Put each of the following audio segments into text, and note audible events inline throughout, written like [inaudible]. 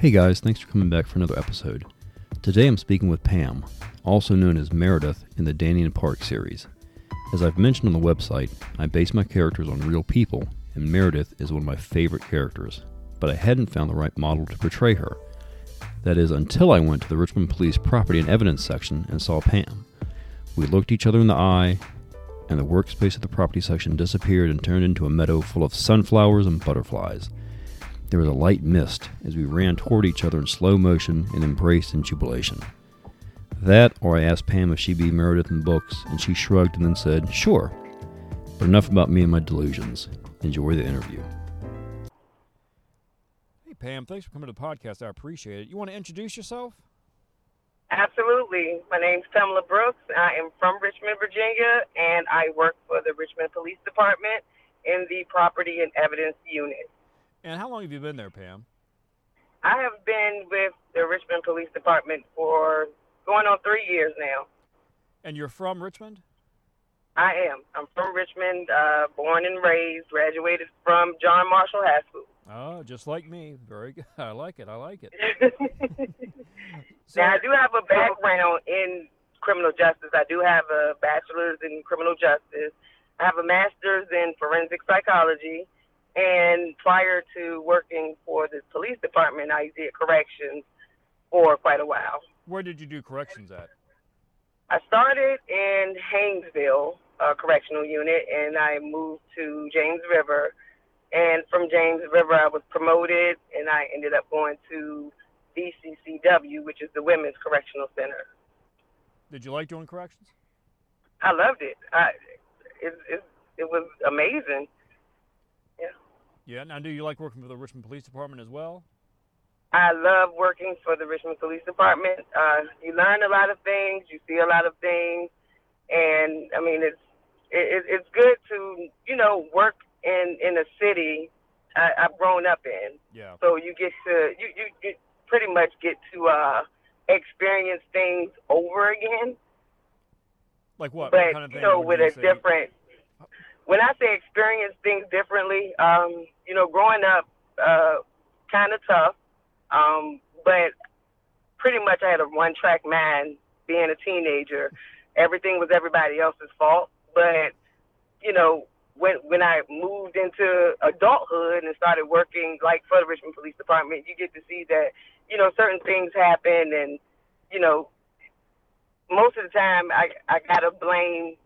Hey guys, thanks for coming back for another episode. Today I'm speaking with Pam, also known as Meredith in the Danny and Park series. As I've mentioned on the website, I base my characters on real people, and Meredith is one of my favorite characters, but I hadn't found the right model to portray her. That is, until I went to the Richmond Police Property and Evidence section and saw Pam. We looked each other in the eye, and the workspace of the property section disappeared and turned into a meadow full of sunflowers and butterflies. There was a light mist as we ran toward each other in slow motion and embraced in jubilation. That, or I asked Pam if she'd be Meredith in books, and she shrugged and then said, Sure. But enough about me and my delusions. Enjoy the interview. Hey, Pam, thanks for coming to the podcast. I appreciate it. You want to introduce yourself? Absolutely. My name's Pamela Brooks. I am from Richmond, Virginia, and I work for the Richmond Police Department in the Property and Evidence Unit. And how long have you been there, Pam? I have been with the Richmond Police Department for going on three years now. And you're from Richmond? I am. I'm from Richmond, uh, born and raised, graduated from John Marshall High School. Oh, just like me. Very good. [laughs] I like it. I like it. so, [laughs] now, I do have a background in criminal justice. I do have a bachelor's in criminal justice. I have a master's in forensic psychology. And prior to working for the police department, I did corrections for quite a while. Where did you do corrections at? I started in Haynesville uh, Correctional Unit, and I moved to James River. And from James River, I was promoted, and I ended up going to VCCW, which is the Women's Correctional Center. Did you like doing corrections? I loved it. I, it, it, it was amazing. Yeah. Now, do you like working for the Richmond Police Department as well? I love working for the Richmond Police Department. Uh, you learn a lot of things, you see a lot of things, and I mean it's it, it's good to you know work in in a city I, I've grown up in. Yeah. So you get to you you, you pretty much get to uh, experience things over again. Like what? But what kind of you know, with a different. When I say experience things differently, um, you know, growing up, uh, kind of tough um, but pretty much I had a one track mind being a teenager. Everything was everybody else's fault. But, you know, when when I moved into adulthood and started working like for the Richmond Police Department, you get to see that, you know, certain things happen and, you know, most of the time I, I gotta blame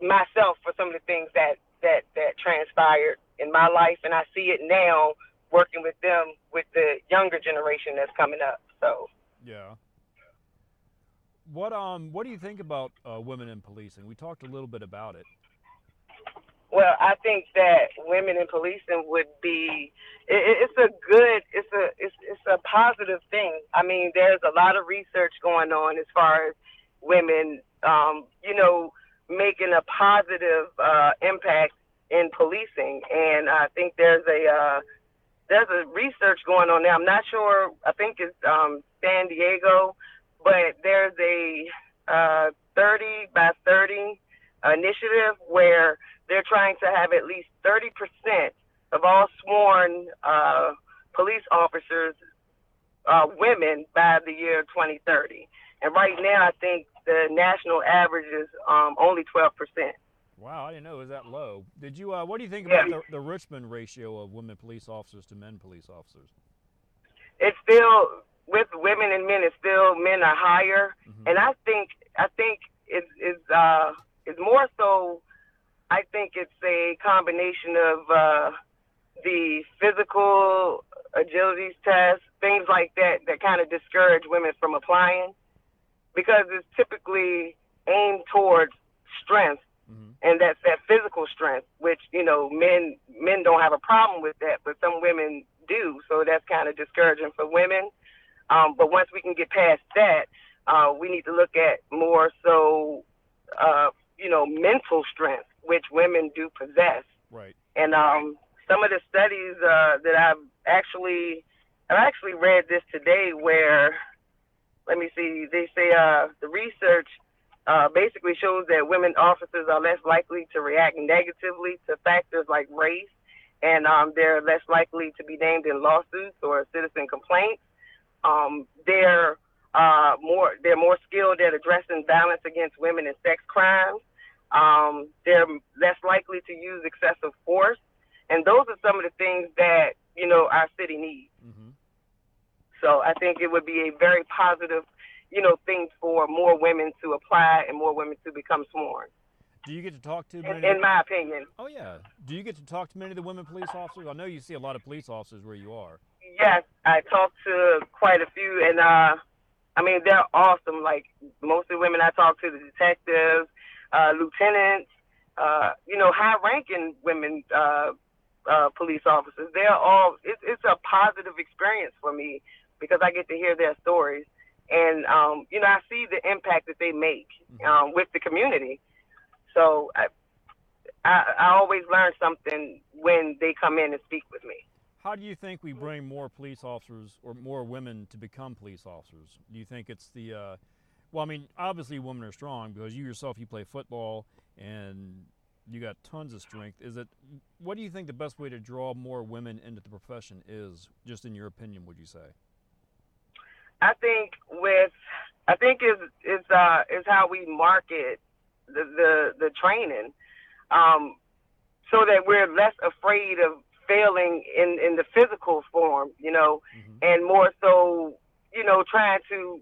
myself for some of the things that, that, that transpired in my life and I see it now working with them with the younger generation that's coming up. So yeah. What um what do you think about uh, women in policing? We talked a little bit about it. Well, I think that women in policing would be it, it's a good it's a it's it's a positive thing. I mean, there's a lot of research going on as far as women um, you know, making a positive uh, impact in policing and I think there's a uh, there's a research going on there. I'm not sure. I think it's um, San Diego, but there's a uh, 30 by 30 initiative where they're trying to have at least 30 percent of all sworn uh, police officers uh, women by the year 2030. And right now, I think the national average is um, only 12 percent. Wow, I didn't know it was that low. Did you? Uh, what do you think about yeah. the, the Richmond ratio of women police officers to men police officers? It's still with women and men. It's still men are higher, mm-hmm. and I think I think it's it's uh it's more so. I think it's a combination of uh, the physical agilities test, things like that, that kind of discourage women from applying because it's typically aimed towards strength Mm-hmm. And that's that physical strength, which you know men men don't have a problem with that, but some women do. So that's kind of discouraging for women. Um, but once we can get past that, uh, we need to look at more so, uh, you know, mental strength, which women do possess. Right. And um, some of the studies uh, that I've actually, I've actually read this today, where, let me see, they say uh, the research uh, basically shows that women officers are less likely to react negatively to factors like race and um, they're less likely to be named in lawsuits or citizen complaints. Um, they're uh, more they're more skilled at addressing violence against women and sex crimes. Um, they're less likely to use excessive force, and those are some of the things that you know our city needs. So I think it would be a very positive, you know, thing for more women to apply and more women to become sworn. Do you get to talk to? In, in my opinion. Oh yeah. Do you get to talk to many of the women police officers? I know you see a lot of police officers where you are. Yes, I talk to quite a few, and uh, I mean they're awesome. Like most of the women I talk to, the detectives, uh, lieutenants, uh, you know, high-ranking women uh, uh, police officers. They're all. It's, it's a positive experience for me because I get to hear their stories, and um, you know, I see the impact that they make mm-hmm. um, with the community. So I, I, I always learn something when they come in and speak with me. How do you think we bring more police officers or more women to become police officers? Do you think it's the, uh, well, I mean, obviously women are strong because you yourself, you play football and you got tons of strength. Is it, what do you think the best way to draw more women into the profession is, just in your opinion, would you say? I think with, I think is is uh, is how we market the the, the training, um, so that we're less afraid of failing in in the physical form, you know, mm-hmm. and more so, you know, trying to,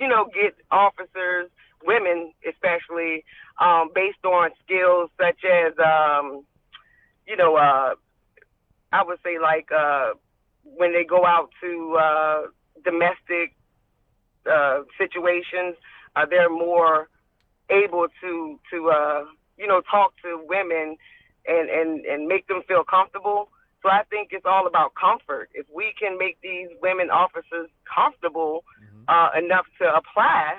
you know, get officers, women especially, um, based on skills such as, um, you know, uh, I would say like uh, when they go out to uh, domestic uh, situations, uh, they're more able to to uh, you know talk to women and and and make them feel comfortable. So I think it's all about comfort. If we can make these women officers comfortable mm-hmm. uh, enough to apply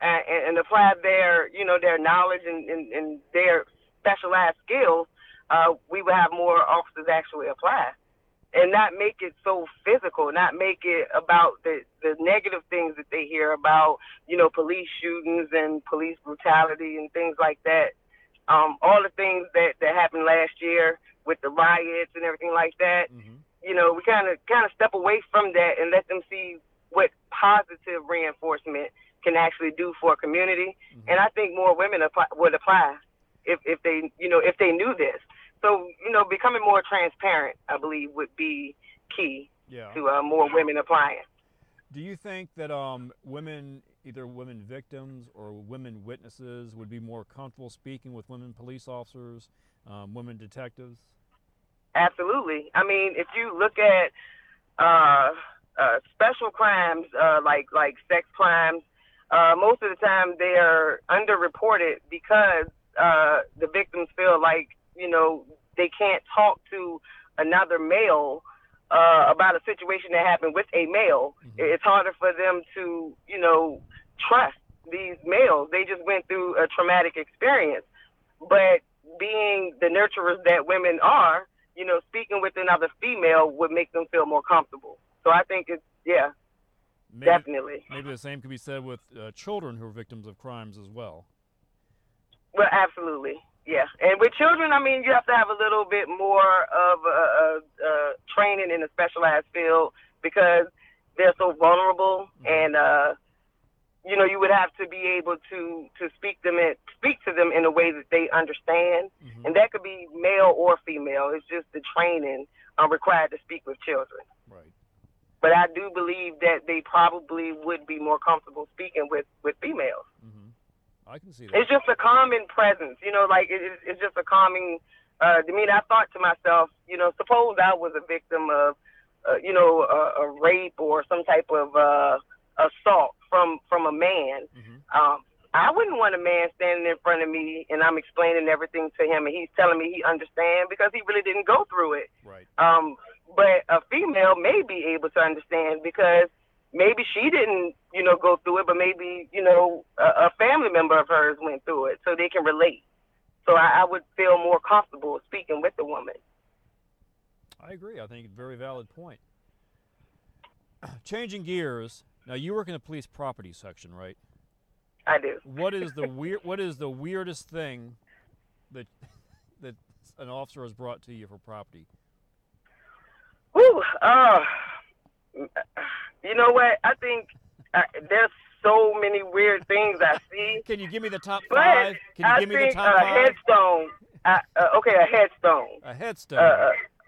and, and, apply their you know their knowledge and, and, and their specialized skills, uh, we would have more officers actually apply and not make it so physical, not make it about the the negative things that they hear about, you know, police shootings and police brutality and things like that. Um, all the things that that happened last year with the riots and everything like that. Mm-hmm. You know, we kind of kind of step away from that and let them see what positive reinforcement can actually do for a community. Mm-hmm. And I think more women apply, would apply if if they you know if they knew this. So you know, becoming more transparent, I believe, would be key yeah. to uh, more women applying. Do you think that um, women, either women victims or women witnesses, would be more comfortable speaking with women police officers, um, women detectives? Absolutely. I mean, if you look at uh, uh, special crimes uh, like like sex crimes, uh, most of the time they are underreported because uh, the victims feel like you know, they can't talk to another male uh, about a situation that happened with a male. Mm-hmm. It's harder for them to, you know, trust these males. They just went through a traumatic experience. But being the nurturers that women are, you know, speaking with another female would make them feel more comfortable. So I think it's, yeah, maybe, definitely. Maybe the same could be said with uh, children who are victims of crimes as well. Well, absolutely. Yeah, and with children, I mean, you have to have a little bit more of a, a, a training in a specialized field because they're so vulnerable, mm-hmm. and uh, you know, you would have to be able to to speak them in, speak to them in a way that they understand, mm-hmm. and that could be male or female. It's just the training um, required to speak with children. Right. But I do believe that they probably would be more comfortable speaking with with females. Mm-hmm. I can see that. It's just a calming presence, you know, like it, it's just a calming uh, demeanor. I thought to myself, you know, suppose I was a victim of, uh, you know, a, a rape or some type of uh, assault from from a man. Mm-hmm. Um, I wouldn't want a man standing in front of me and I'm explaining everything to him and he's telling me he understands because he really didn't go through it. Right. Um, but a female may be able to understand because maybe she didn't, you know, go through it, but maybe, you know, a, a family member of hers went through it, so they can relate. So I, I would feel more comfortable speaking with the woman. I agree. I think it's a very valid point. Changing gears. Now you work in the police property section, right? I do. What is the weird? What is the weirdest thing that [laughs] that an officer has brought to you for property? Whew, uh, you know what? I think uh, there's so many weird things I see. [laughs] Can you give me the top five? Can you I give me the top a five? headstone. Uh, uh, okay, a headstone. A headstone. Uh,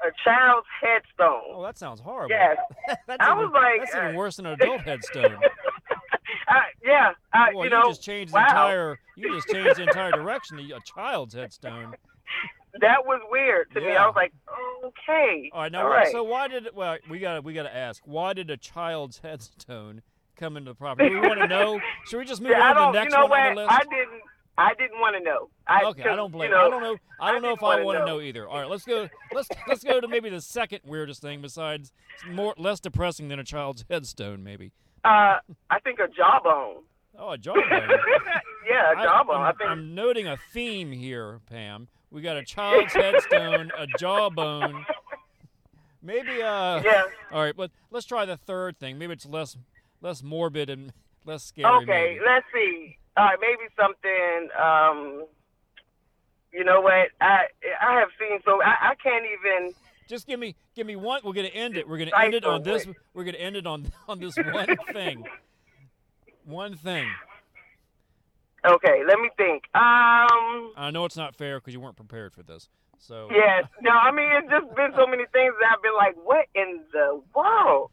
a, a child's headstone. oh, that sounds horrible. yes. [laughs] that's I even, was like, that's uh, even worse than an adult headstone. [laughs] uh, yeah. Uh, Well, you you, know, just changed wow. the entire. You just changed the entire direction to a child's headstone. That was weird to me. I was like, okay. All right, now All right. so why did well we got to we got to ask why did a child's headstone come into the property? Do we want to know? [laughs] Should we just move Yeah, on to the next you know one what? on the list? I didn't. I didn't want to know. I, okay, I don't blame. You know, I don't know. I don't know if I wanna know. know either. All right, let's go. Let's let's go to maybe the second weirdest thing besides more less depressing than a child's headstone, maybe. Uh, I think a jawbone. Oh, a jawbone. [laughs] yeah, a I- jawbone. I, think. I'm noting a theme here, Pam. We got a child's headstone, a jawbone. Maybe uh. yeah. All right, but let's try the third thing. Maybe it's less less morbid and less scary. Okay, maybe. let's see. All right, maybe something. Um, you know what? I I have seen so I, I can't even. Just give me give me one. We're gonna end it. We're gonna end it on this. We're gonna end it on on this one thing. One thing. Okay, let me think. Um. I know it's not fair because you weren't prepared for this. So Yes. [laughs] No, I mean it's just been so many things that I've been like, what in the world?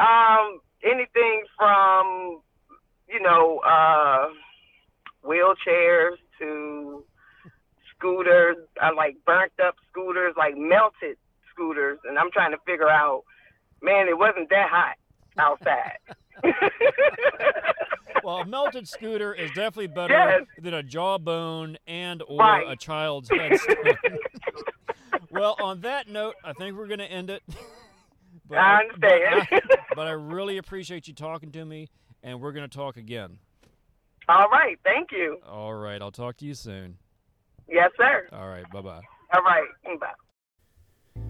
Um, anything from, you know, uh, wheelchairs to scooters, uh, like burnt up scooters, like melted scooters, and I'm trying to figure out, man, it wasn't that hot outside. [laughs] [laughs] well, a melted scooter is definitely better Yes. than a jawbone and or Right. a child's headstone. [laughs] well, on that note, I think we're gonna end it. [laughs] But I understand. But I, but I really appreciate you talking to me, and we're gonna talk again. All right, thank you. All right, I'll talk to you soon. Yes, sir. All right, bye bye. All right, bye.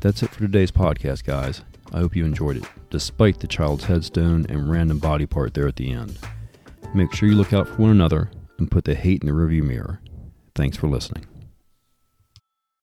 That's it for today's podcast, guys. I hope you enjoyed it, despite the child's headstone and random body part there at the end. Make sure you look out for one another and put the hate in the rearview mirror. Thanks for listening.